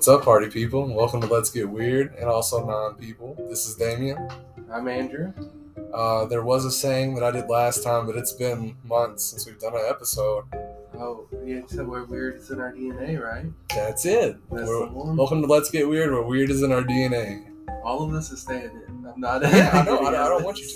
What's up, party people? Welcome to Let's Get Weird and also non people. This is Damian. I'm Andrew. Uh, there was a saying that I did last time, but it's been months since we've done an episode. Oh, yeah, so we're weird. It's in our DNA, right? That's it. That's the welcome to Let's Get Weird, where weird is in our DNA. All of this is staying in. I'm not. Yeah, I know. I, don't- I don't want you to.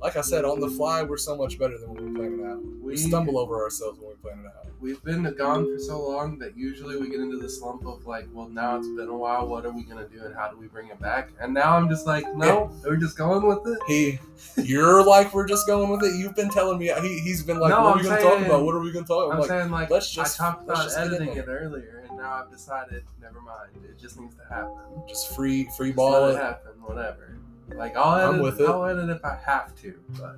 Like I said, on the fly, we're so much better than when we plan it out. We We stumble over ourselves when it out. Uh, we've been gone for so long that usually we get into the slump of like, well, now it's been a while. What are we gonna do, and how do we bring it back? And now I'm just like, no, we're just going with it. He, you're like, we're just going with it. You've been telling me. He, he's been like, No, what are I'm we gonna talk about? What are we gonna talk? I'm I'm like, saying like, let's just- I talked about editing it earlier, and now I've decided, never mind. It just needs to happen. just free, free Just ball let it. happen. Whatever. Like I'll I'm edit. with it. I'll edit if I have to, but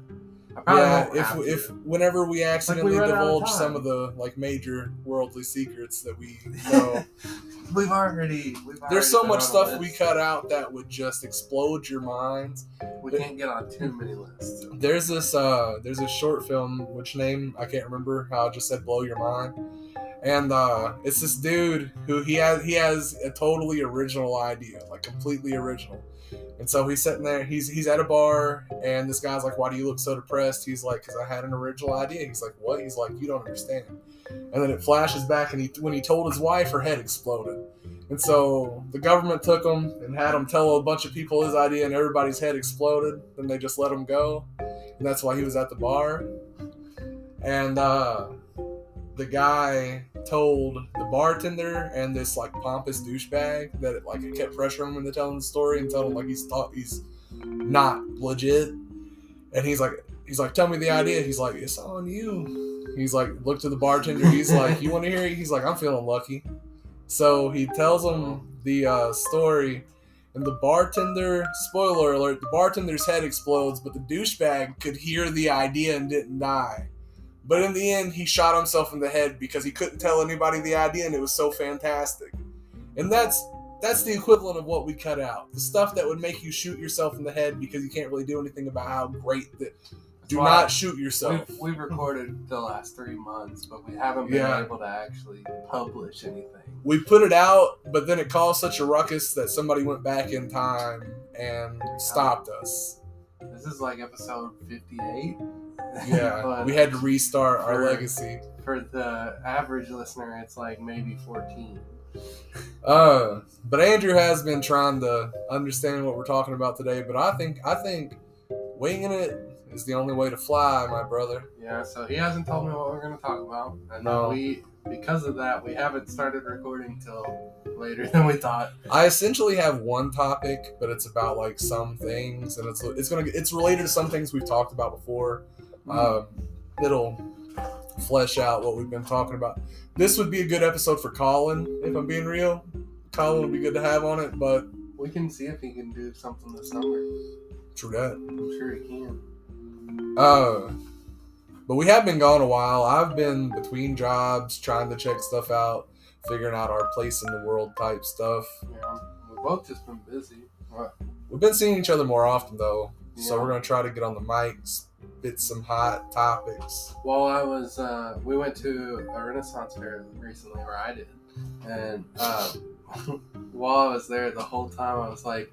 Yeah, if have if whenever we accidentally out of divulge time. some of the like major worldly secrets that we know, We've already. We've already there's so much a stuff we cut out that would just explode your minds. We can't get on too many lists. There's this uh there's this short film which name I can't remember how I just said blow your mind. And uh it's this dude who he has he has a totally original idea, like completely original. And so he's sitting there, he's he's at a bar, and this guy's like, "Why do you look so depressed?" He's like, "Cause I had an original idea." He's like, "What?" He's like, "You don't understand." And then it flashes back, and he when he told his wife, her head exploded. And so the government took him and had him tell a bunch of people his idea, and everybody's head exploded. Then they just let him go, and that's why he was at the bar. And uh, the guy told the bartender and this like pompous douchebag that it, like it kept pressuring him into telling the story and telling him like he's thought he's not legit. And he's like, he's like, tell me the idea. He's like, it's on you. He's like, look to the bartender. He's like, you want to hear it? He's like, I'm feeling lucky. So he tells him the uh, story, and the bartender, spoiler alert, the bartender's head explodes, but the douchebag could hear the idea and didn't die. But in the end, he shot himself in the head because he couldn't tell anybody the idea, and it was so fantastic. And that's that's the equivalent of what we cut out. The stuff that would make you shoot yourself in the head because you can't really do anything about how great the. Do why not shoot yourself. We've, we've recorded the last three months, but we haven't been Yeah. able to actually publish anything. we put it out, but then it caused such a ruckus that somebody went back in time and stopped us. This is like episode 58. Yeah, we had to restart our legacy. For the average listener, it's like maybe 14. Uh, but Andrew has been trying to understand what we're talking about today. But I think I think winging it is the only way to fly, my brother. Yeah, so he hasn't told me what we're going to talk about. And No. we, because of that, we haven't started recording till later than we thought. I essentially have one topic, but it's about like some things, and it's it's gonna it's related to some things we've talked about before. Um, it'll flesh out what we've been talking about. This would be a good episode for Colin, if I'm being real. Colin would be good to have on it, but We can see if he can do something this summer. true that. I'm sure he can. Uh, but we have been gone a while. I've been between jobs, trying to check stuff out, figuring out our place in the world type stuff. Yeah, we both just been busy. What? We've been seeing each other more often though, so we're gonna try to get on the mics, spit some hot topics. While I was, uh, we went to a Renaissance fair recently, where I did, and uh, while I was there, the whole time I was like,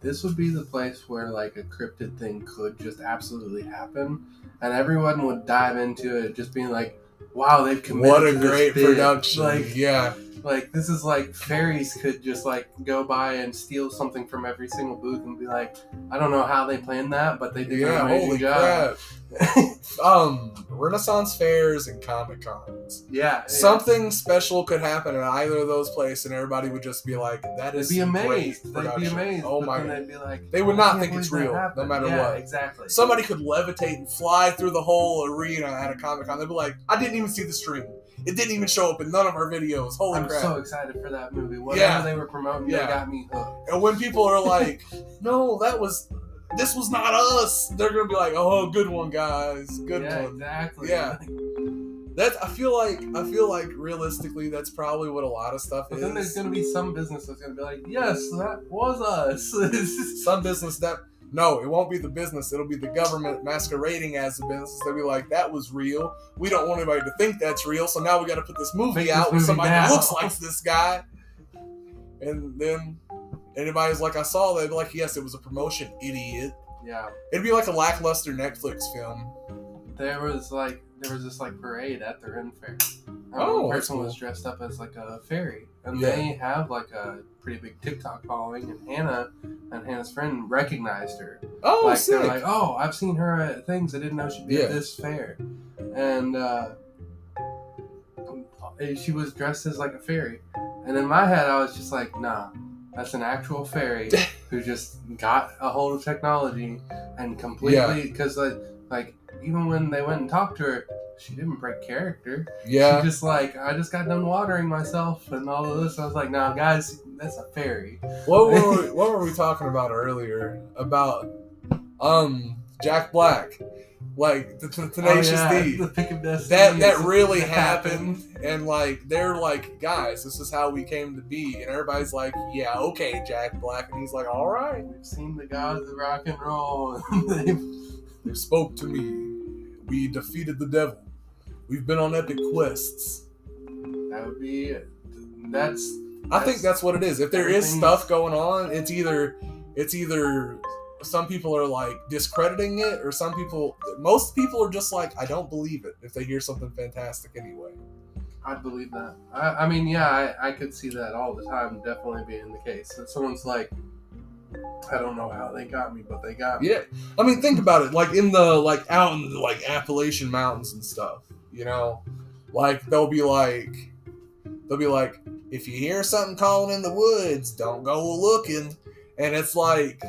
this would be the place where like a cryptid thing could just absolutely happen, and everyone would dive into it, just being like, "Wow, they've committed What a great bit." production! Like, yeah, like this is like fairies could just like go by and steal something from every single booth and be like, I don't know how they planned that, but they did yeah. an amazing Holy job. crap! um, Renaissance fairs and Comic Cons. yeah, yeah. Something special could happen at either of those places, and everybody would just be like, "That is They'd be amazed. They'd be amazed. Oh my god! they'd be like, They would not think it's real, no happened." matter yeah, what. Exactly. Somebody could levitate and fly through the whole arena at a Comic Con. They'd be like, "I didn't even see the stream. It didn't even show up in none of our videos. Holy I'm crap!" so excited for that movie. Whatever Yeah. they were promoting, Yeah. they got me hooked. And when people are like, "No, that was, this was not us," they're gonna be like, "Oh, good one, guys. Good yeah, one." exactly. Yeah. That's. I feel like. I feel like realistically, that's probably what a lot of stuff But is. then there's gonna be some business that's gonna be like, yes, that was us. Some business that. No, it won't be the business. It'll be the government masquerading as the business. They'll be like, "That was real. We don't want anybody to think that's real. So now we got to put this movie Make this out with movie somebody that now." looks like this guy." And then anybody's like, I saw that, they'd be like, yes, it was a promotion, idiot. Yeah. It'd be like a lackluster Netflix film. There was like there was this like parade at the Ren Fair. Um, Oh, person was dressed up as like a fairy, and Yeah. they have like a pretty big TikTok following. And Hannah and Hannah's friend recognized her. Oh, like sick. they're like, oh, I've seen her at things. I didn't know she'd be Yeah. at this fair, and uh, she was dressed as like a fairy. And in my head, I was just like, nah, that's an actual fairy who just got a hold of technology and completely because like like even when they went and talked to her, she didn't break character. yeah. She just like I just got done watering myself and all of this. I was like, nah, guys, that's a fairy. What were we, what were we talking about earlier? About um Jack Black, like the t- Tenacious Oh, yeah, D. the pick of destiny. That that really it happened, and like they're like, guys, this is how we came to be, and everybody's like, yeah, okay, Jack Black, and he's like, all right, We've seen the gods of rock and roll. they spoke to me, we defeated the devil, we've been on epic quests. That would be. It. That's. I think that's what it is. If there is stuff going on, it's either it's either some people are like discrediting it, or some people, most people are just like, I don't believe it if they hear something fantastic anyway. I'd believe that. I, I mean, yeah, I, I could see that all the time. Definitely being the case. That someone's like, I don't know how they got me, but they got me. Yeah, I mean, think about it. Like in the like out in the like Appalachian mountains and stuff. You know, like they'll be like, they'll be like, if you hear something calling in the woods, don't go looking. And it's like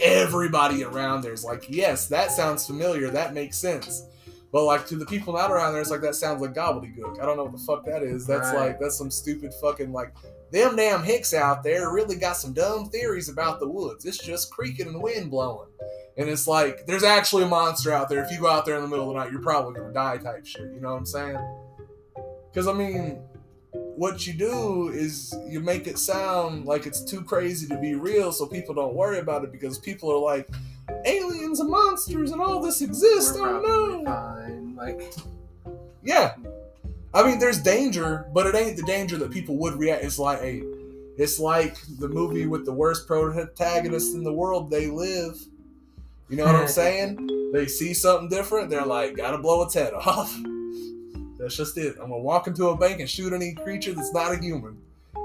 everybody around there's like, yes, that sounds familiar. That makes sense. But like to the people not around there, it's like that sounds like gobbledygook. I don't know what the fuck that is. That's Right. like that's some stupid fucking like them damn hicks out there really got some dumb theories about the woods. It's just creaking and wind blowing. And it's like there's actually a monster out there. If you go out there in the middle of the night, you're probably gonna die type shit. You know what I'm saying? Because I mean, what you do is you make it sound like it's too crazy to be real, so people don't worry about it because people are like, aliens and monsters and all this exists. We're Oh probably no! fine. Like, Yeah. I mean, there's danger, but it ain't the danger that people would react. It's like a, it's like the movie with the worst protagonist in the world. They live. You know what I'm saying? They see something different. They're like, gotta blow its head off. That's just it. I'm gonna walk into a bank and shoot any creature that's not a human.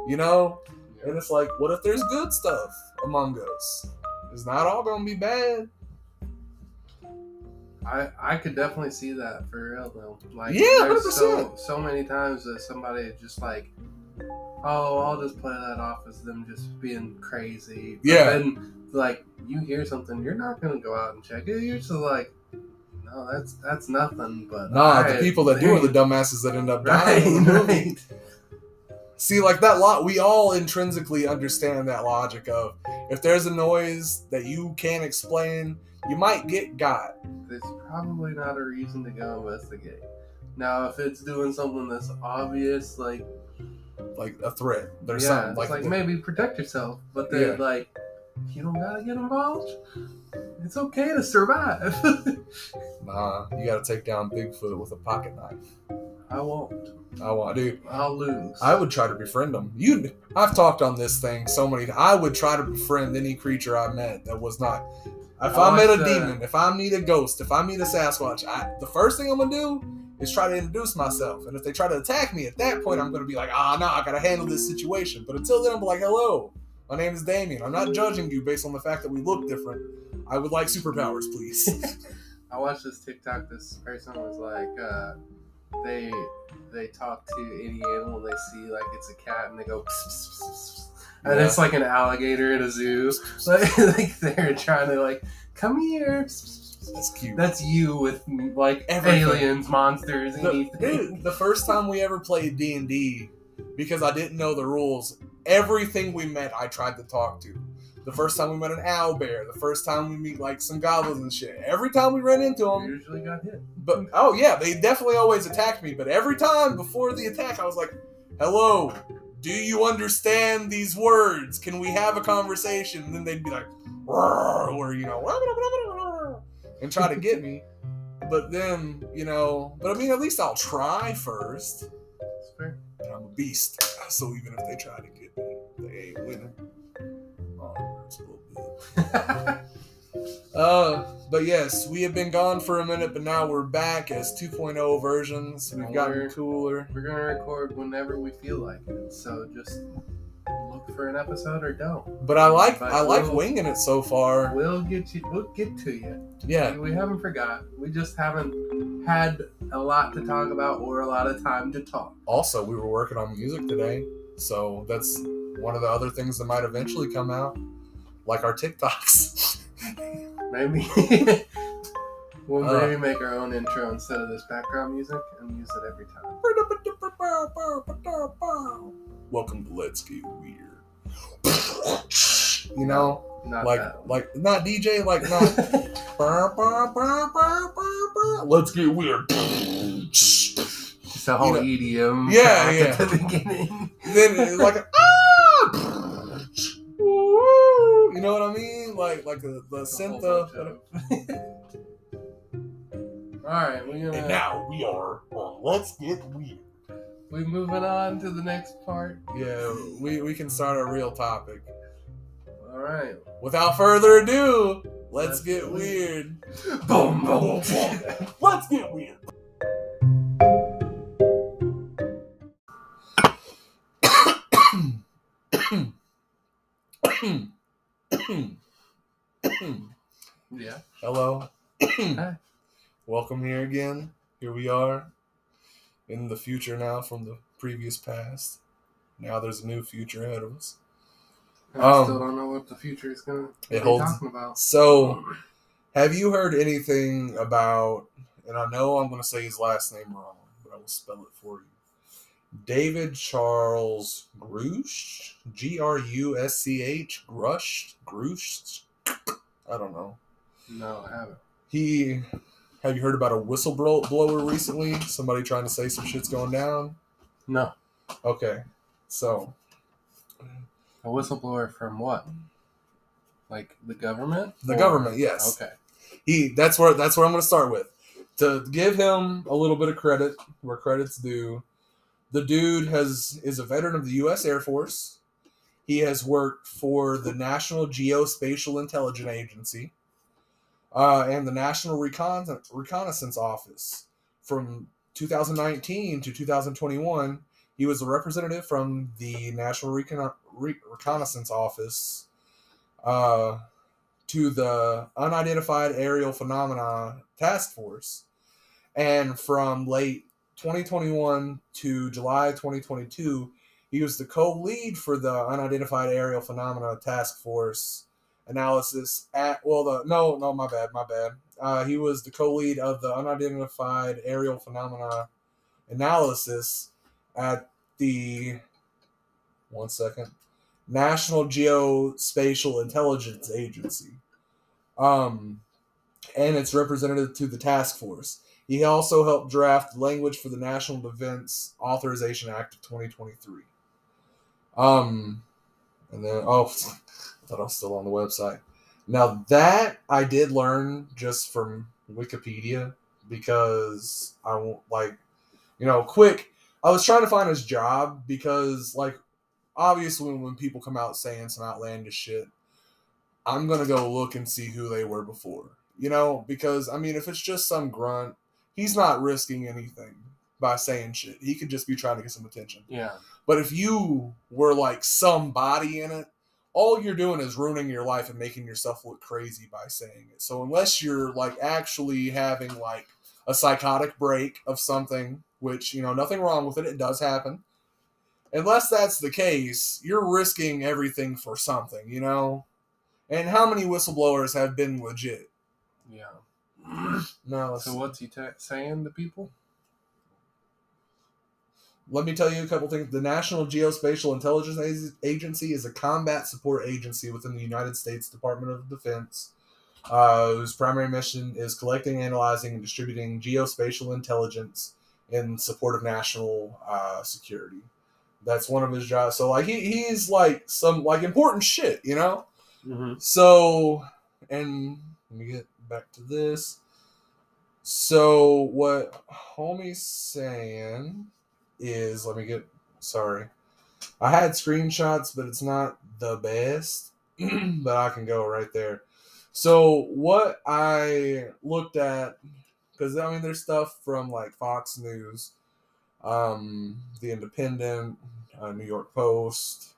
You know? And it's like, what if there's good stuff among us? It's not all gonna be bad. I I could definitely see that for real though. Like, Yeah, there's so 100%. so many times that somebody just like, oh, I'll just play that off as them just being crazy. But Yeah. Then like you hear something, you're not gonna go out and check it. You're just like, no, that's that's nothing. But Nah, the people that do are the dumbasses that end up dying right, in the movie. right. See, like that lot, we all intrinsically understand that logic of if there's a noise that you can't explain, you might get got. There's probably not a reason to go investigate. Now, if it's doing something that's obvious, like Like a threat. There's yeah, something it's like, like, maybe protect yourself. But then, Yeah. like, you don't gotta get involved. It's okay to survive. nah, you gotta take down Bigfoot with a pocket knife. I won't. I won't, dude. I'll lose. I would try to befriend them. You, I've talked on this thing so many. I would try to befriend any creature I met that was not. If I I, met a demon, if I meet a ghost, if I meet a Sasquatch, I, the first thing I'm gonna do is try to introduce myself. And if they try to attack me, at that point I'm gonna be like, ah, no, I gotta handle this situation. But until then, I'm like, hello, my name is Damian. I'm not judging you based on the fact that we look different. I would like superpowers, please. I watched this TikTok. This person was like, uh, they they talk to any animal they see like it's a cat, and they go, pss, pss, pss. And Yeah. it's like an alligator in a zoo. Like, like they're trying to like, come here. That's cute. That's you with like Everything. aliens, monsters, the, anything. dude, the first time we ever played D and D, because I didn't know the rules, everything we met, I tried to talk to. The first time we met an owl bear, the first time we meet like some goblins and shit. Every time we ran into them, usually got hit. but oh yeah, they definitely always attacked me. But every time before the attack, I was like, "Hello, do you understand these words? Can we have a conversation?" And then they'd be like, or you know, and try to get me. But then, you know, but I mean, at least I'll try first. It's fair. And I'm a beast, so even if they try to get me, they a winner. Oh, it's a little bit. Uh, but yes, we have been gone for a minute, but now we're back as 2.0 versions. We've gotten We're- cooler. We're gonna record whenever we feel like it, so just look for an episode or don't. But I like But I like we'll- winging it so far. We'll get you. We'll get to you. Yeah, We haven't forgot. We just haven't had a lot to talk about or a lot of time to talk. also we were working on music today so that's one of the other things that might eventually come out like our tiktoks Maybe we'll Uh. maybe make our own intro instead of this background music and use it every time. welcome to let's get weird you know Not like that. like not dj like not let's get weird Just a whole You EDM. Yeah, yeah. At the beginning. then like ah! You know what i mean like like the, the Just synth of bunch of- All right, we're gonna. And now we are on Let's Get Weird. we moving on to the next part. Yeah, we, we can start a real topic. All right. Without further ado, let's Let's get get weird. Boom, boom, Let's get weird. Yeah. Hello. Hi. Welcome here again. Here we are in the future now from the previous past. Now there's a new future ahead of us. I Um, still don't know what the future is gonna it be holds- talking about. So, have you heard anything about, and I know I'm going to say his last name wrong, but I will spell it for you. David Charles Grusch? G R U S C H? Grusch? Grusch? I don't know. No, I haven't. He, have you heard about a whistleblower recently? Somebody trying to say some shit's going down? No. Okay. So, A whistleblower from what? Like the government? the Or- government, yes. Okay. he that's where that's where I'm going to start with. To give him a little bit of credit where credit's due, the dude has is a veteran of the U.S. Air Force. He has worked for the National Geospatial Intelligence Agency uh, and the National Recon- Reconnaissance Office. From 2019 to 2021, he was a representative from the National Recon- Re- Reconnaissance Office uh, to the Unidentified Aerial Phenomena Task Force. And from late 2021 to July 2022, he was the co lead for the Unidentified Aerial Phenomena Task Force analysis at, well, the, no, no, my bad, my bad. Uh, he was the co lead of the Unidentified Aerial Phenomena analysis at the, one second, National Geospatial Intelligence Agency. Um, and it's representative to the task force. He also helped draft language for the National Defense Authorization Act of 2023. Um, and then oh, I was still on the website. Now that I did learn just from Wikipedia because I won't like, you know, quick. I was trying to find his job because like obviously when people come out saying some outlandish shit, I'm gonna go look and see who they were before. You know, because I mean, if it's just some grunt, he's not risking anything by saying shit. He could just be trying to get some attention. Yeah. But if you were like somebody in it, all you're doing is ruining your life and making yourself look crazy by saying it. So unless you're like actually having like a psychotic break of something, which, you know, nothing wrong with it, it does happen. Unless that's the case, you're risking everything for something, you know? And how many whistleblowers have been legit? Yeah. No, So what's he ta saying to people? Let me tell you a couple things. The National Geospatial Intelligence Agency is a combat support agency within the United States Department of Defense, uh, whose primary mission is collecting, analyzing, and distributing geospatial intelligence in support of national uh, security. That's one of his jobs. So, like, he, he's like some like important shit, you know. Mm-hmm. So, and let me get back to this. So, what homie's saying is, let me get, sorry. I had screenshots, but it's not the best. but I can go right there. So what I looked at, because I mean, there's stuff from like Fox News, um, The Independent, uh, New York Post.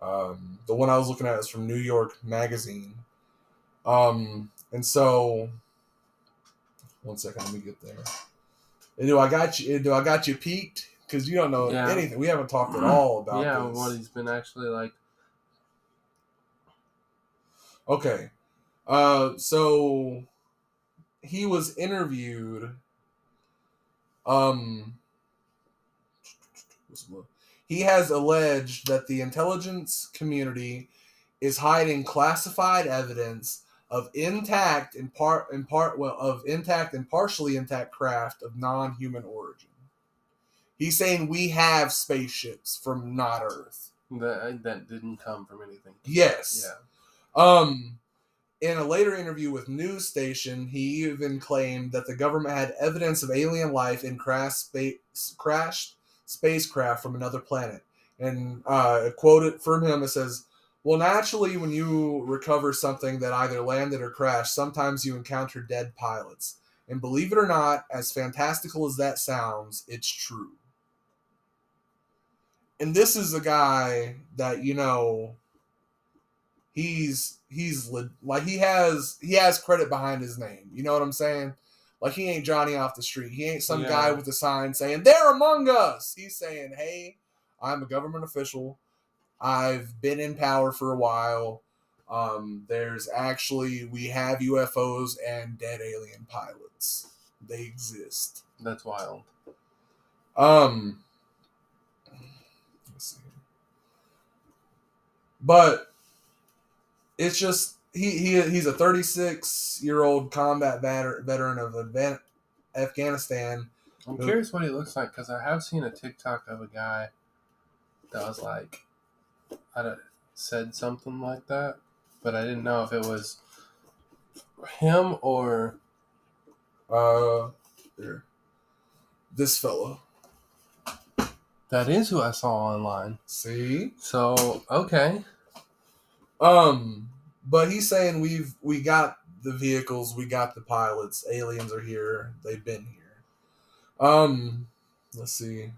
Um, the one I was looking at is from New York Magazine. Um, and so, one second, let me get there. And do I got you? Do I got you peaked? Because you don't know Yeah. anything. We haven't talked at all about yeah, this. what he's been actually like. Okay. Uh so he was interviewed um he has alleged that the intelligence community is hiding classified evidence of intact and part in part well of intact and partially intact craft of non-human origin. He's saying we have spaceships from not Earth. That that didn't come from anything. Yes. Yeah. Um, in a later interview with NewsNation, he even claimed that the government had evidence of alien life in crash space, crashed spacecraft from another planet. And uh, quoted from him, it says, "Well, naturally, when you recover something that either landed or crashed, sometimes you encounter dead pilots. And believe it or not, as fantastical as that sounds, it's true." And this is a guy that you know he's he's like he has he has credit behind his name. You know what I'm saying? Like he ain't Johnny off the street. He ain't some Yeah. guy with a sign saying they're among us. He's saying, "Hey, I'm a government official. I've been in power for a while. Um, there's actually we have UFOs and dead alien pilots. They exist." That's wild. Um, let's see. But it's just he he he's a 36 year old combat veter- veteran of Afghan- Afghanistan. I'm Who- curious what he looks like because I have seen a TikTok of a guy that was like, I don't, said something like that, but I didn't know if it was him or Uh, here. this fellow. That is who I saw online. See, So okay, um, but he's saying we've we got the vehicles, we got the pilots. Aliens are here. They've been here. Um, let's see.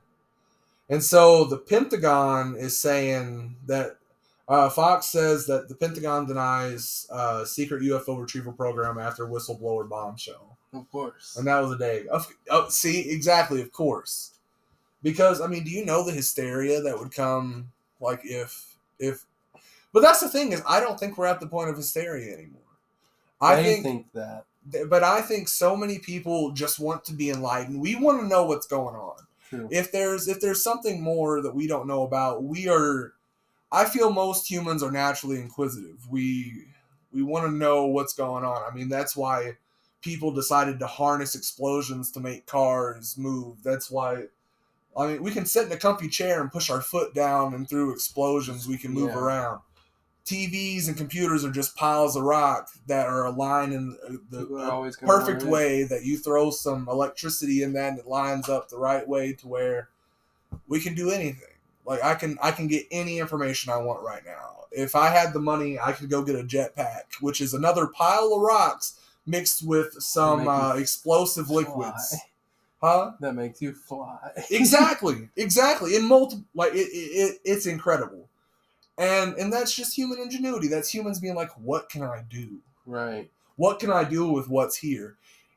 And so the Pentagon is saying that uh, Fox says that the Pentagon denies uh, secret UFO retrieval program after whistleblower bombshell, of course. and that was a day. Of, oh, see, exactly, of course, because I mean, do you know the hysteria that would come like if if? But that's the thing is, I don't think we're at the point of hysteria anymore. I think think that but I think so many people just want to be enlightened. We want to know what's going on. true. If there's if there's something more that we don't know about, we are I feel most humans are naturally inquisitive. We we want to know what's going on. I mean, that's why people decided to harness explosions to make cars move. That's why I mean, we can sit in a comfy chair and push our foot down and through explosions we can move Yeah. around. TVs and computers are just piles of rock that are aligned in the, are the perfect way that you throw some electricity in that and it lines up the right way to where we can do anything. Like I can I can get any information I want right now. If I had the money, I could go get a jetpack, which is another pile of rocks mixed with some uh, explosive liquids. Huh? That makes you fly. exactly exactly in multi like it, it, it it's incredible and and that's just human ingenuity that's humans being like what can i do right. what can i do with what's here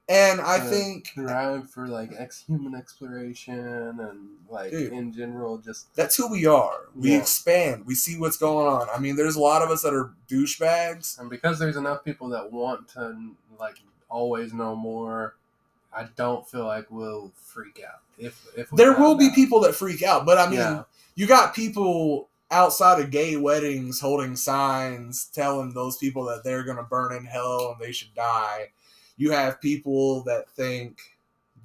and i Uh, think Drive for like ex-human exploration and like Dude. in general, just that's who we are we Yeah. expand we see what's going on i mean there's a lot of us that are douchebags and because there's enough people that want to like always know more. I don't feel like we'll freak out if if there will be out. people that freak out but i mean Yeah. you got people outside of gay weddings holding signs telling those people that they're going to burn in hell and they should die. You have people that think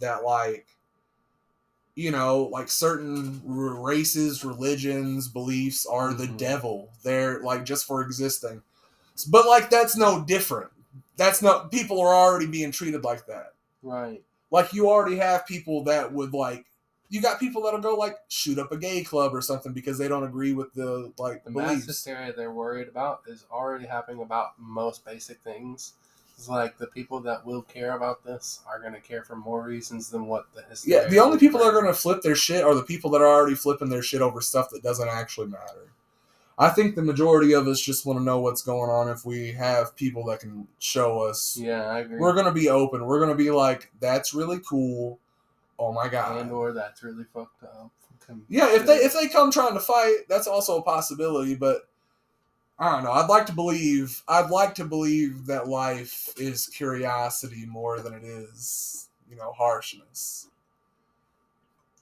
that, like, you know, like certain races, religions, beliefs are the Mhm. devil. They're like just for existing. But, like, that's no different. That's not, people are already being treated like that right. like you already have people that would like you got people that'll go like shoot up a gay club or something because they don't agree with the like The mass beliefs. hysteria they're worried about is already happening about most basic things. It's like the people that will care about this are going to care for more reasons than what the hysteria. Yeah, the only people that are going to flip their shit are the people that are already flipping their shit over stuff that doesn't actually matter. I think the majority of us just want to know what's going on if we have people that can show us. Yeah, I agree. We're going to be open. We're going to be like, that's really cool. Oh my god! and or that's really fucked up. Yeah, if they if they come trying to fight, that's also a possibility, but I don't know. I'd like to believe I'd like to believe that life is curiosity more than it is, you know, harshness.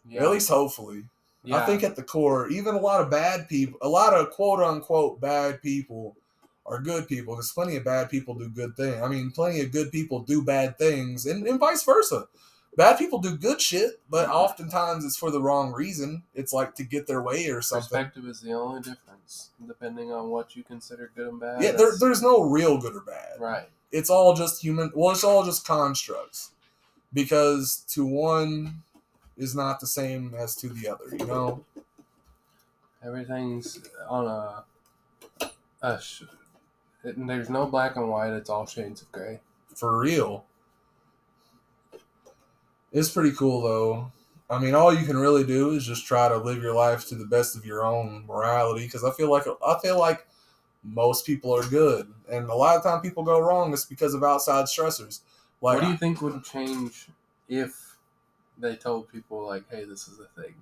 yeah, At least hopefully. Yeah. I think at the core, even a lot of bad people, a lot of quote unquote bad people are good people because plenty of bad people do good things. I mean, plenty of good people do bad things and, and vice versa. Bad people do good shit, but oftentimes it's for the wrong reason. It's like to get their way or something. perspective is the only difference, depending on what you consider good and bad. Yeah, there, there's no real good or bad. right. It's all just human. Well, it's all just constructs because to one is not the same as to the other. You know. Everything's on a. a sh- it, there's no black and white. It's all shades of gray. for real. It's pretty cool though. I mean, all you can really do is just try to live your life to the best of your own morality. Because I feel like I feel like most people are good, and a lot of time people go wrong. It's because of outside stressors. Like what do you think would change if they told people like, "Hey, this is a thing"?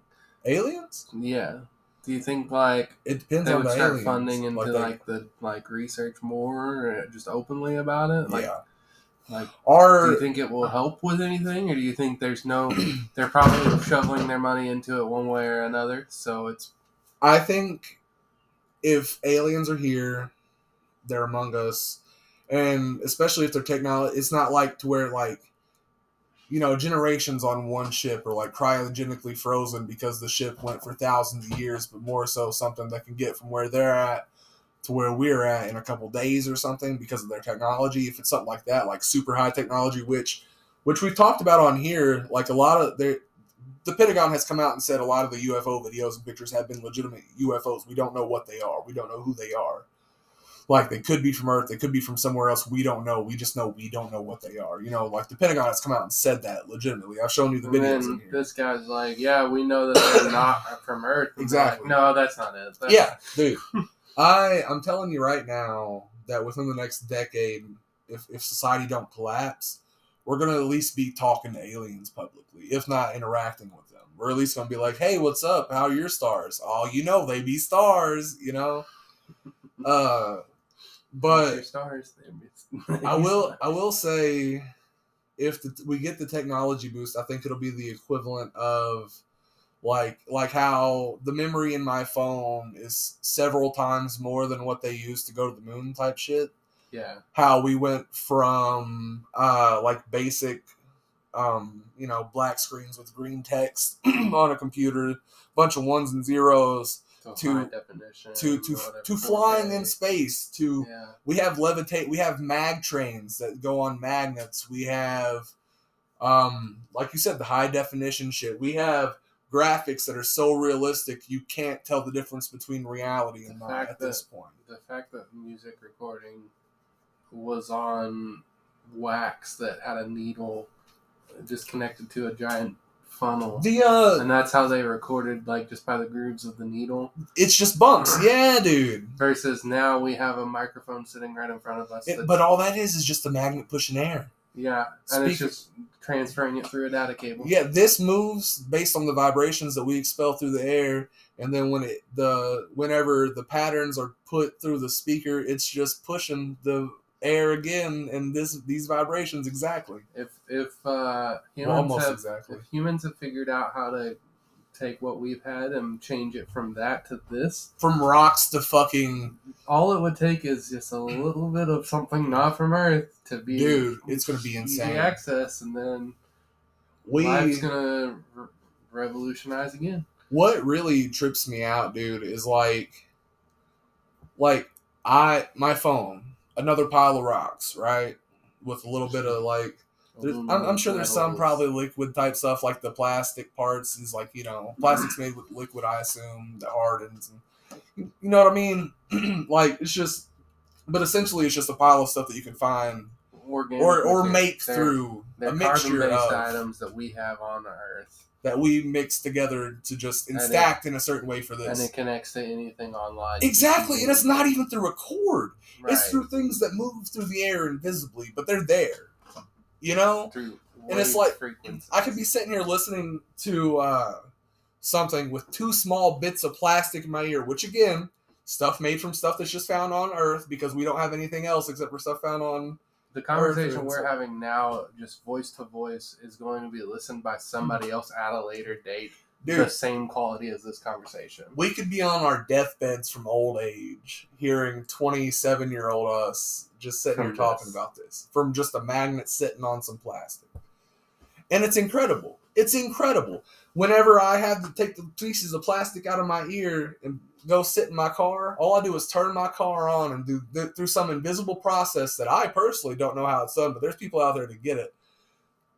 aliens. Yeah. Do you think like It depends they on would the start aliens. funding into they- like the like research more, uh, just openly about it? Like, yeah. like do you think it will help with anything, or do you think there's no? They're probably shoveling their money into it one way or another. So it's I think if aliens are here, they're among us, and especially if they're technology, it's not like to where like, you know, generations on one ship are like cryogenically frozen because the ship went for thousands of years, but more so something that can get from where they're at to where we're at in a couple days or something because of their technology. If it's something like that, like super high technology, which which we've talked about on here, like a lot of their the Pentagon has come out and said a lot of the UFO videos and pictures have been legitimate UFOs. We don't know what they are. We don't know who they are. Like they could be from Earth, they could be from somewhere else. We don't know. We just know we don't know what they are. You know, like the Pentagon has come out and said that legitimately. I've shown you the and videos then this guy's like, "Yeah, we know that they're not from Earth." And Exactly. Like, no, that's not it. That's- Yeah, dude. I I'm telling you right now that within the next decade, if if society don't collapse, we're gonna at least be talking to aliens publicly, if not interacting with them. We're at least gonna be like, "Hey, what's up? How are your stars? Oh, you know they be stars, you know." Uh, but stars. I will I will say if the, we get the technology boost, I think it'll be the equivalent of like like how the memory in my phone is several times more than what they used to go to the moon type shit. Yeah. How we went from uh like basic um you know black screens with green text on a computer, bunch of ones and zeros To- high definition. to to to flying in space to Yeah. we have levitate we have mag trains that go on magnets we have um like you said the high definition shit we have graphics that are so realistic you can't tell the difference between reality and not at this point The fact that music recording was on wax that had a needle just connected to a giant funnel. the uh and that's how they recorded, like just by the grooves of the needle. it's just bumps yeah dude Versus now we have a microphone sitting right in front of us. It- but all that is is just a magnet pushing air yeah, and it's just transferring it through a data cable. yeah this moves based on the vibrations that we expel through the air and then when it the whenever the patterns are put through the speaker it's just pushing the air again and this these vibrations exactly. If if uh, humans Well, almost have exactly. humans have figured out how to take what we've had and change it from that to this, from rocks to fucking all it would take is just a little bit of something not from Earth to be dude it's gonna be insane. access, and then we life's gonna re- revolutionize again. what really trips me out dude is like like i my phone another pile of rocks right? With a little bit of like I'm, I'm sure there's some probably liquid type stuff like the plastic parts is like you know plastics made with liquid I assume that hardens and you know what I mean? Like it's just but essentially it's just a pile of stuff that you can find organic or or make They're- through They're a mixture of items that we have on the earth, that we mix together to just and And it- stacked in a certain way for this. and it connects to anything online. exactly and it's not even through a cord right. it's through things that move through the air invisibly but they're there you know through and it's like, frequencies. I could be sitting here listening to uh, something with two small bits of plastic in my ear, which again, stuff made from stuff that's just found on Earth because we don't have anything else except for stuff found on. The conversation we're having now, just voice to voice, is going to be listened by somebody hmm. else at a later date. The same quality as this conversation. we could be on our deathbeds from old age, hearing 27 year old us just sitting here talking this. about this from just a magnet sitting on some plastic. And it's incredible. It's incredible. Whenever I have to take the pieces of plastic out of my ear and go sit in my car, all I do is turn my car on and do th- through some invisible process that I personally don't know how it's done, but there's people out there to get it.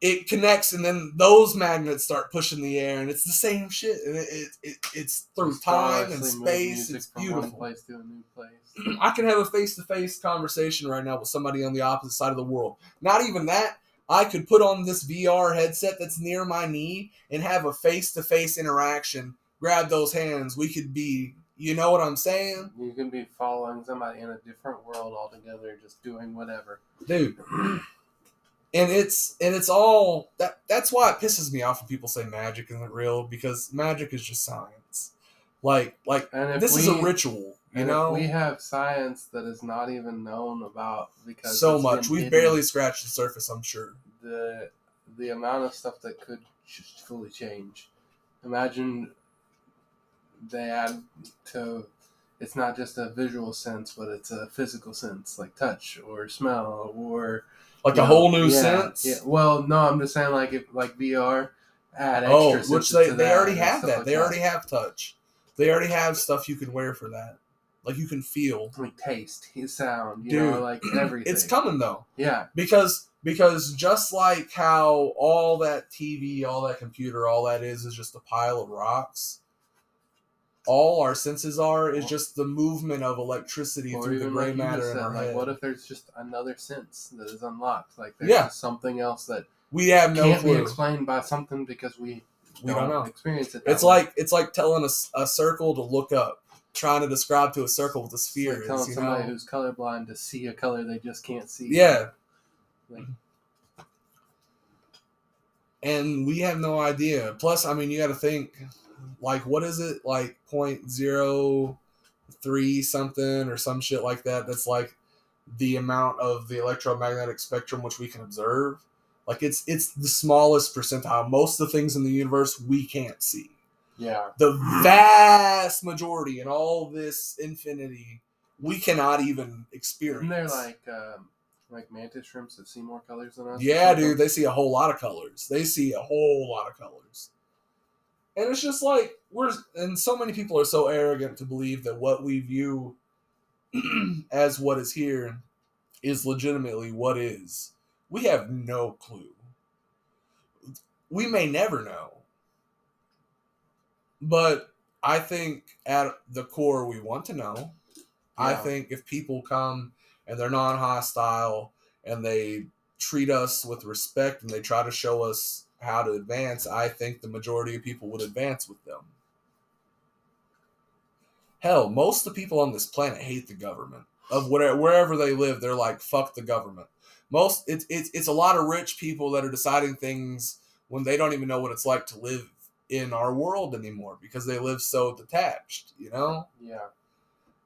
It connects, and then those magnets start pushing the air, and it's the same shit. And it, it, it it's through Just time and space. It's beautiful. One place to a new place. I can have a face to face conversation right now with somebody on the opposite side of the world. Not even that. I could put on this VR headset that's near my knee and have a face to face interaction. Grab those hands. We could be, you know what I'm saying? You could be following somebody in a different world altogether, just doing whatever. Dude. And it's and it's all that that's why it pisses me off when people say magic isn't real because magic is just science. Like like this we, is a ritual, you and know? we have science that is not even known about because so much. We've barely scratched the surface, I'm sure. the the amount of stuff that could just fully change. Imagine they add to it's not just a visual sense, but it's a physical sense, like touch or smell or Like a know, whole new yeah, sense. Yeah. Well, no, I'm just saying like if like VR add oh, extra Oh, which they, they that already have that. like they already have touch. They already have stuff you can wear for that. Like you can feel. like taste, his sound, you Dude, know, like everything. It's coming though. Yeah, Because because just like how all that TV, all that computer, all that is is just a pile of rocks. All our senses are is just the movement of electricity or through the gray like matter said, our like head. what if there's just another sense that is unlocked? Like there's Yeah. something else that we have no can't be explained by something because we We don't know. experience it. It's way. like it's like telling a circle to look up, trying to describe to a circle the It's sphere like is. telling You somebody know? who's colorblind to see a color they just can't see. Yeah. Like- And we have no idea. Plus, I mean, you got to think, like, what is it? Like point zero three something or some shit like that. That's like the amount of the electromagnetic spectrum which we can observe. Like it's it's the smallest percentile. Most of the things in the universe we can't see. Yeah. The vast majority in all this infinity we cannot even experience. Isn't there like um, like mantis shrimps that see more colors than us? Yeah, dude, they see a whole lot of colors. They see a whole lot of colors. And it's just like we're and so many people are so arrogant to believe that what we view as what is here is legitimately what is. We have no clue. We may never know. But I think at the core we want to know. I think if people come and they're non hostile and they treat us with respect and they try to show us how to advance, I think the majority of people would advance with them. Hell, most of the people on this planet hate the government. Of whatever wherever they live, they're like fuck the government. Most it's it's it's a lot of rich people that are deciding things when they don't even know what it's like to live in our world anymore because they live so detached, you know? Yeah.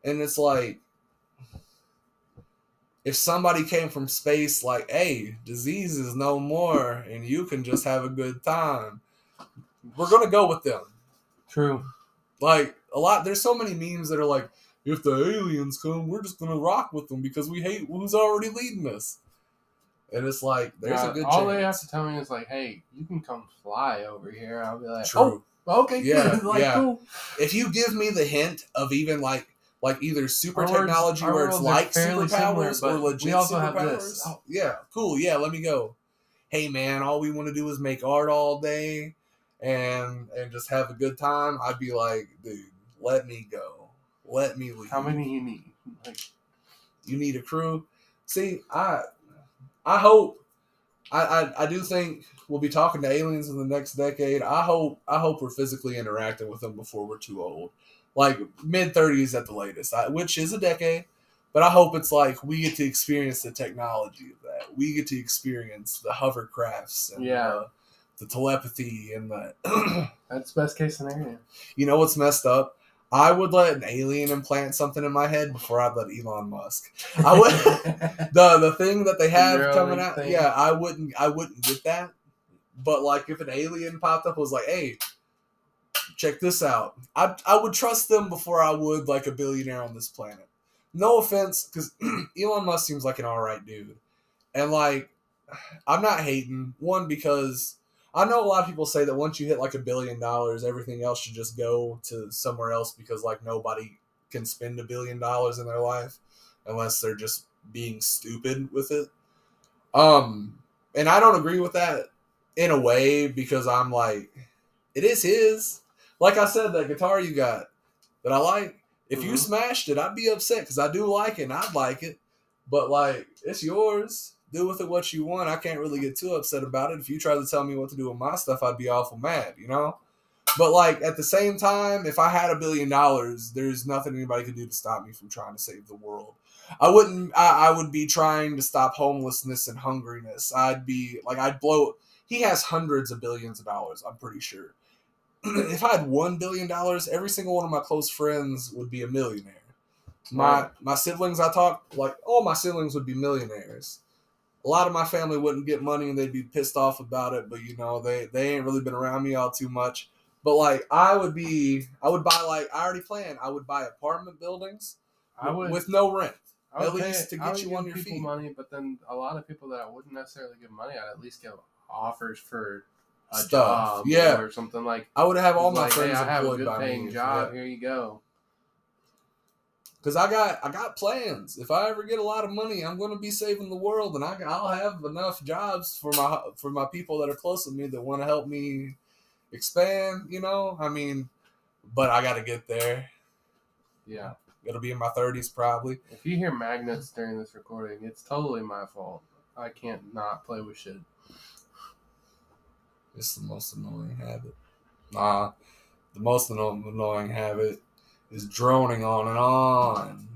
And it's like, if somebody came from space, like, hey, disease is no more, and you can just have a good time, we're gonna go with them. True. Like a lot, there's so many memes that are like, if the aliens come, we're just gonna rock with them because we hate who's already leading us. And it's like, there's Yeah, a good all chance. they have to tell me is like, "Hey, you can come fly over here." I'll be like, True. "Oh, okay, Yeah, like, yeah. cool." if you give me the hint of even like like either super Our technology our where it's like superpowers similar, or legit we also superpowers, have this. oh, yeah, cool, yeah, let me go. hey man, all we want to do is make art all day and and just have a good time, I'd be like, dude, let me go. Let me leave. How many you need? Like, you need a crew. See, I I hope I, I I do think we'll be talking to aliens in the next decade. I hope I hope we're physically interacting with them before we're too old. Like mid thirties at the latest, I, which is a decade. But I hope it's like we get to experience the technology of that. We get to experience the hovercrafts and Yeah. the, the telepathy and the that's best case scenario. you know what's messed up? I would let an alien implant something in my head before I'd let Elon Musk. I would the the thing that they have Neuralink coming out. thing. Yeah, I wouldn't I wouldn't get that. But like if an alien popped up and was like, "Hey, check this out," I I would trust them before I would like a billionaire on this planet. No offense, because Elon Musk seems like an all right dude, and like I'm not hating one because I know a lot of people say that once you hit like a billion dollars, everything else should just go to somewhere else because like nobody can spend a billion dollars in their life unless they're just being stupid with it. Um, and I don't agree with that in a way because I'm like, it is his. Like I said, that guitar you got that I like. If you Mhm. smashed it, I'd be upset because I do like it and I'd like it. But like, it's yours. Do with it what you want. I can't really get too upset about it. If you try to tell me what to do with my stuff, I'd be awful mad, you know? But like at the same time, if I had a billion dollars, there's nothing anybody could do to stop me from trying to save the world. I wouldn't. I, I would be trying to stop homelessness and hungriness. I'd be like, I'd blow. He has hundreds of billions of dollars. I'm pretty sure. if I had one billion dollars, every single one of my close friends would be a millionaire. My Right. my siblings, I talk like all my siblings would be millionaires. A lot of my family wouldn't get money and they'd be pissed off about it, but you know they they ain't really been around me all too much. But like I would be, I would buy like I already planned. I would buy apartment buildings I would with no rent. I would at least to I get you on your people feet. money, but then a lot of people that I wouldn't necessarily give money, I'd at least give offers for a Stuff, job, yeah. or something like. I would have all my like, friends hey, I have a good by paying me. job. Here you go. Because I got I got plans. If I ever get a lot of money, I'm going to be saving the world, and I, I'll have enough jobs for my for my people that are close to me that want to help me expand. You know, I mean, but I got to get there. Yeah. It'll be in my 30s probably. If you hear magnets during this recording, it's totally my fault. I can't not play with shit. It's the most annoying habit. Nah, the most annoying habit is droning on and on.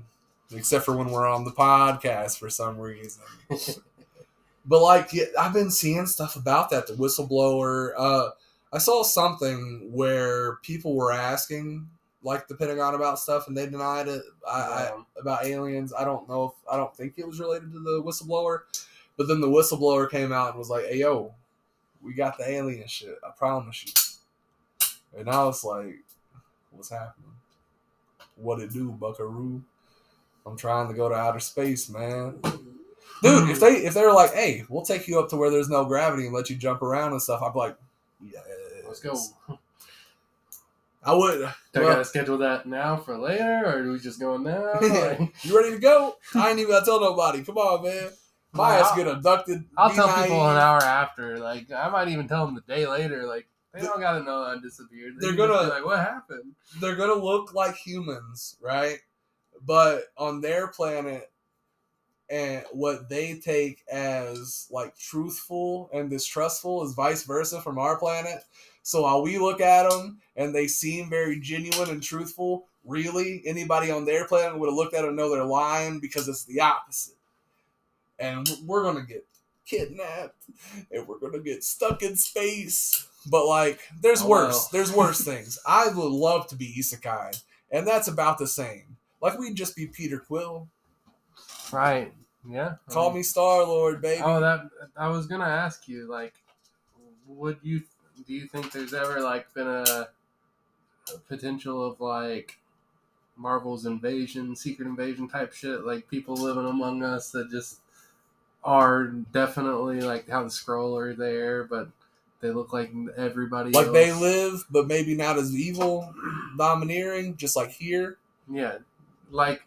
Except for when we're on the podcast for some reason. but like, I've been seeing stuff about that. The whistleblower. Uh, I saw something where people were asking, like the Pentagon, about stuff, and they denied it. I, I Um, about aliens. I don't know if I don't think it was related to the whistleblower, but then the whistleblower came out and was like, "Hey yo, we got the alien shit. I promise you." And I was like, "What's happening? What it do, Buckaroo? I'm trying to go to outer space, man." Dude, if they if they were like, "Hey, we'll take you up to where there's no gravity and let you jump around and stuff," I'd be like, "Yes, let's go. I would. Do I gotta schedule that now for later, or do we just go now? Like, You ready to go? I ain't even gotta tell nobody. Come on, man. My Well, ass get abducted. I'll tell people an hour after. Like I might even tell them the day later. Like they don't gotta know I disappeared. They They're gonna- be like, "What happened?" they're gonna look like humans, right? But on their planet, and what they take as like truthful and distrustful is vice versa from our planet. So while we look at them and they seem very genuine and truthful, really anybody on their planet would have looked at them and know they're lying because it's the opposite. And we're gonna get kidnapped and we're gonna get stuck in space. But like, there's Oh, worse. well. There's worse things. I would love to be isekai, and that's about the same. Like we'd just be Peter Quill. Right. Yeah. Call me Star Lord, baby. Oh, that I was gonna ask you. Like, would you do you think there's ever like been a, a potential of like Marvel's invasion, secret invasion type shit? Like people living among us that just are definitely like how the Skrull are there, but they look like everybody. like they live, but maybe not as evil, domineering, just like here. Yeah, like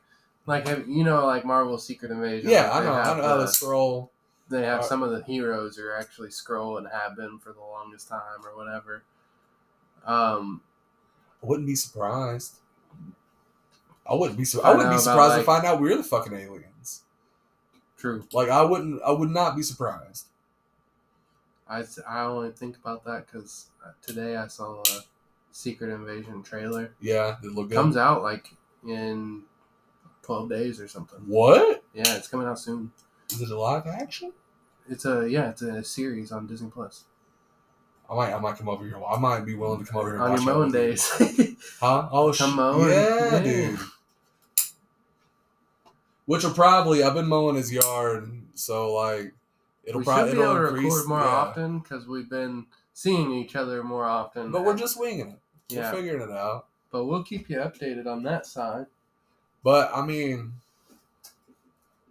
like have, you know like Marvel Secret Invasion. Yeah, like, I know. I know how the- the Skrull. they have Uh, some of the heroes are actually Skrull and have been for the longest time or whatever. Um, I wouldn't be surprised. I wouldn't be. Su- I I wouldn't be surprised to find out we're the fucking aliens. true. Like I wouldn't. I would not be surprised. I, I only think about that because uh, today I saw a Secret Invasion trailer. Yeah, it look good. Comes out like in twelve days or something. what Yeah, it's coming out soon. is it? A live action? It's a yeah, it's a series on Disney Plus. I might. I might come over here. I might be willing to come over here and On your mowing days. Huh? Oh, sh- Come mowing. Yeah, Yeah. dude. Which will probably. I've been mowing his yard, so like it'll we probably should be able to record more yeah. often because we've been seeing each other more often. But we're just winging it. yeah. We're figuring it out. But we'll keep you updated on that side. But I mean,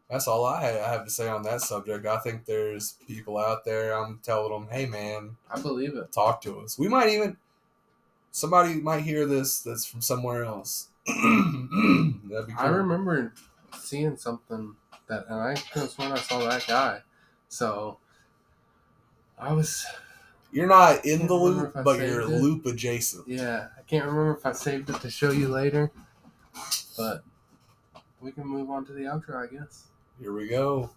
that's all I have to say on that subject. I think there's people out there. I'm telling them, hey man, I believe it. talk to us. We might even somebody might hear this that's from somewhere else. That'd be cool. I remember seeing something that, and I could have sworn I saw that guy. So I was, You're not in the loop, but you're it. loop adjacent. yeah, I can't remember if I saved it to show you later, but we can move on to the outro, I guess. Here we go.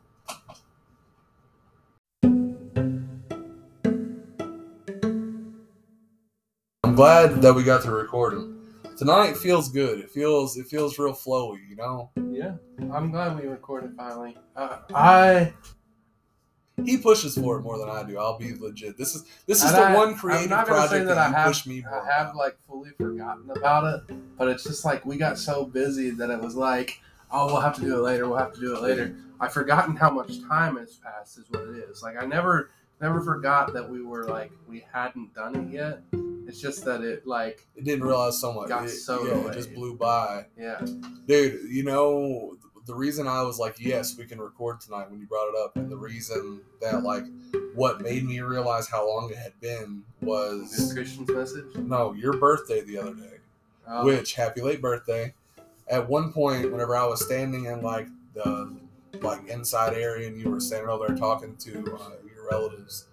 I'm glad that we got to record them. Tonight feels good. It feels it feels real flowy, you know. Yeah, I'm glad we recorded finally. Uh, I He pushes for it more than I do. I'll be legit. This is this is And the I- one creative not gonna say project that that, I have- push me more. I have on. like fully forgotten about it, but it's just like we got so busy that it was like, oh, we'll have to do it later. We'll have to do it later. I've forgotten how much time has passed. Is what it is. Like I never, never forgot that we were like we hadn't done it yet. It's just that it like It didn't realize so much. Got It- so yeah, it just blew by. yeah Dude, you know the reason I was like, yes, we can record tonight when you brought it up, and the reason that like what made me realize how long it had been this was Christian's message. no, your birthday the other day. Oh, Which happy late birthday. At one point, whenever I was standing in like the like inside area and you were standing over there talking to uh, your relatives,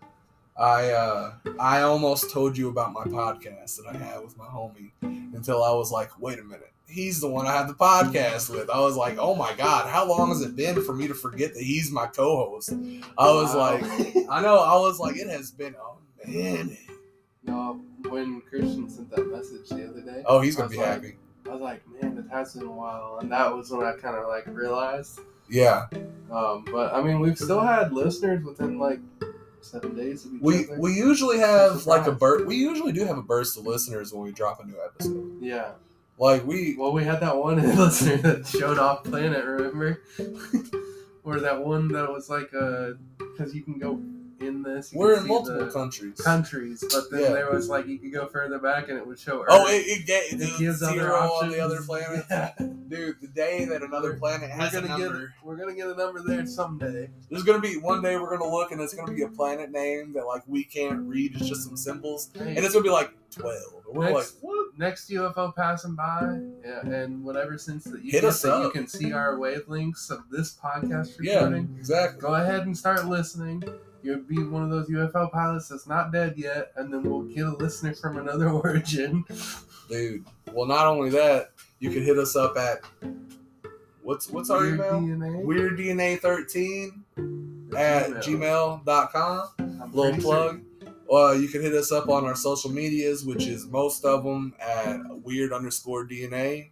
I uh, I almost told you about my podcast that I had with my homie until I was like, wait a minute. He's the one I have the podcast with. I was like, oh my God, how long has it been for me to forget that he's my co host? I was wow. like, I know, I was like, it has been a minute. no, when Christian sent that message the other day. Oh, he's gonna be like- happy. I was like, man, it has been a while, and that was when I kind of like realized. Yeah. Um, but I mean, we've still had listeners within like seven days We other. we usually have like a burst. We usually do have a burst of listeners when we drop a new episode. yeah. Like we, Well, we had that one listener that showed off Planet. Remember? or that one that was like uh, because you can go in this. we're in multiple countries. countries, but then Yeah. there was like you could go further back and it would show. Earth. Oh, it, it, It the gives other zero on the other planet. Yeah. Dude, the day that another planet We're has a gonna get number, we're gonna get a number there someday. there's gonna be one day we're gonna look and it's gonna be a planet name that like we can't read. It's just some symbols, Hey, and it's gonna be like twelve. We're Next- like, what? Next UFO passing by, yeah, and whatever sense that you Hit us that you can see our wavelengths of this podcast recording, Yeah, exactly. go ahead and start listening. You'll be one of those UFO pilots that's not dead yet, and then we'll get a listener from another origin. Dude. Well, not only that, you can hit us up at what's what's our Weird email? DNA. Weird DNA thirteen at gmail.com. I'm Little plug. Uh, you can hit us up on our social medias, which is most of them at weird underscore DNA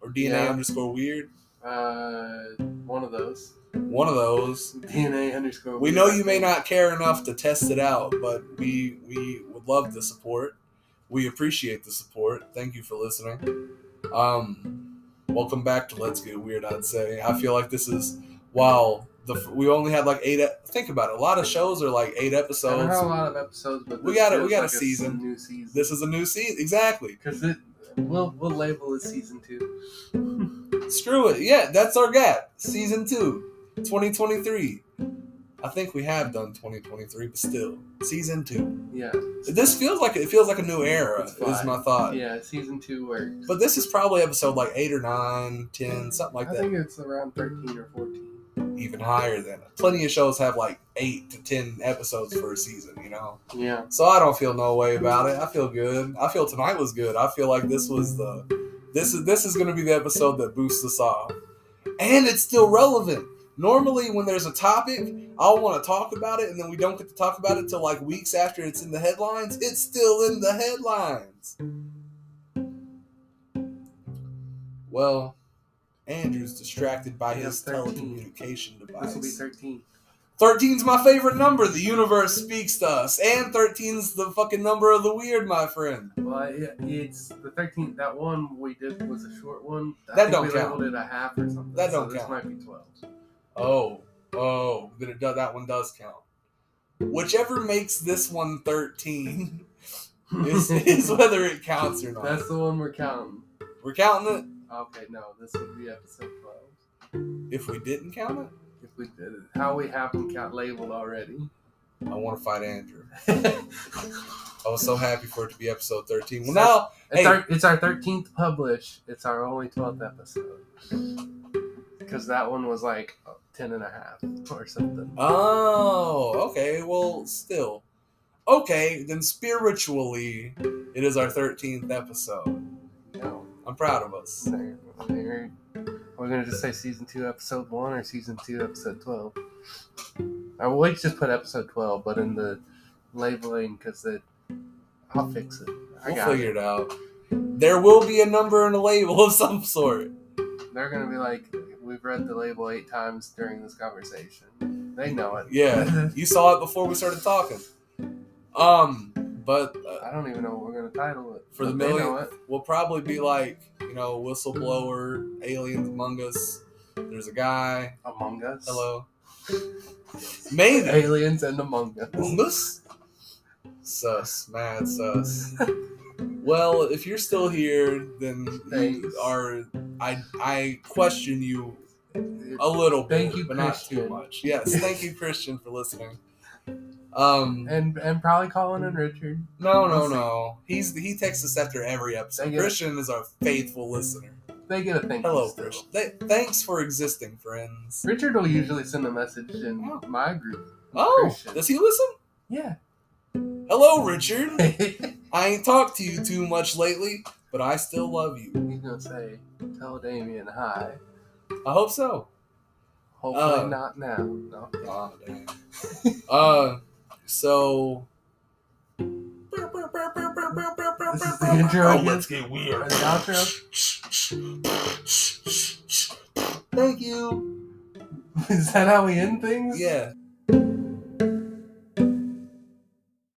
or DNA Yeah. underscore weird. Uh, one of those. One of those. DNA underscore. We know you may not care enough to test it out, but we we would love the support. We appreciate the support. Thank you for listening. Um, welcome back to Let's Get Weird. I'd say I feel like this is while the we only had like eight. Think about it. A lot of shows are like eight episodes. a lot of episodes, but We got a- we got a like it's season. new season. This is a new season. Exactly. because it we'll we'll label it season two. Screw it. Yeah, that's our gap. Season two, 2023. I think we have done 2023, but still, season two. Yeah, This feels like it feels like a new era. Is my thought. yeah, season two works. But this is probably episode like eight or nine, ten, something like I that. I think it's around thirteen or fourteen. Even higher than it. Plenty of shows have like eight to ten episodes for a season, you know. Yeah. So I don't feel no way about it. I feel good. I feel tonight was good. I feel like this was the this is this is gonna be the episode that boosts us off. And it's still relevant. Normally when there's a topic, I'll want to talk about it and then we don't get to talk about it till like weeks after it's in the headlines. It's still in the headlines. Well, Andrew's distracted by his 13. telecommunication device. This will be 13. 13's my favorite number. The universe speaks to us. And 13's the fucking number of the weird, my friend. Well, it, it's the 13th. That one we did was a short one. I That don't we count. labeled it a half or something. That don't this count. might be 12. Oh, oh, then it does, that one does count. Whichever makes this one 13 is, is whether it counts or not. That's the one we're counting. We're counting Okay, no, this would be episode 12. If we didn't count it, If we did it. How we have them count labeled already. I want to fight Andrew. I was so happy for it to be episode 13. Well, now, Hey. our, it's our 13th publish. It's our only 12th episode. Because that one was like 10 and a half or something. oh, okay, well, still. Okay, then spiritually, it is our 13th episode. I'm proud of us. There, there. We're gonna just say season two, episode one, or season two, episode twelve. I will just put episode twelve, but in the labeling, because it, I'll fix it. I We'll got figure it out. There will be a number and a label of some sort. They're gonna be like, we've read the label eight times during this conversation. They know it. Yeah, you saw it before we started talking. Um, but uh, I don't even know what we're gonna title it. For the but million- it. we'll probably be like, you know, whistleblower, aliens among us. There's a guy. Among Us. Hello. Maybe. Aliens and Among Us. Among us. Sus, mad sus. Well, if you're still here, then you are. I I question you a little bit, Thank you, but not too much. Yes, thank you, Christian, for listening. Um, And and probably Colin and Richard. no, no, no. He's he texts us after every episode. Christian is a faithful listener. They get a thank you Hello, still. Christian. Th- thanks for existing, friends. Richard will usually send a message in my group. Oh, Christian. does he listen? Yeah. Hello, Richard. I ain't talked to you too much lately, but I still love you. He's gonna say, "Tell Damian hi." I hope so. Hopefully Uh, not now. No. Oh, dang. uh, so. This is the intro Oh, let's get weird. And the outro. Thank you. Is that how we end things? Yeah.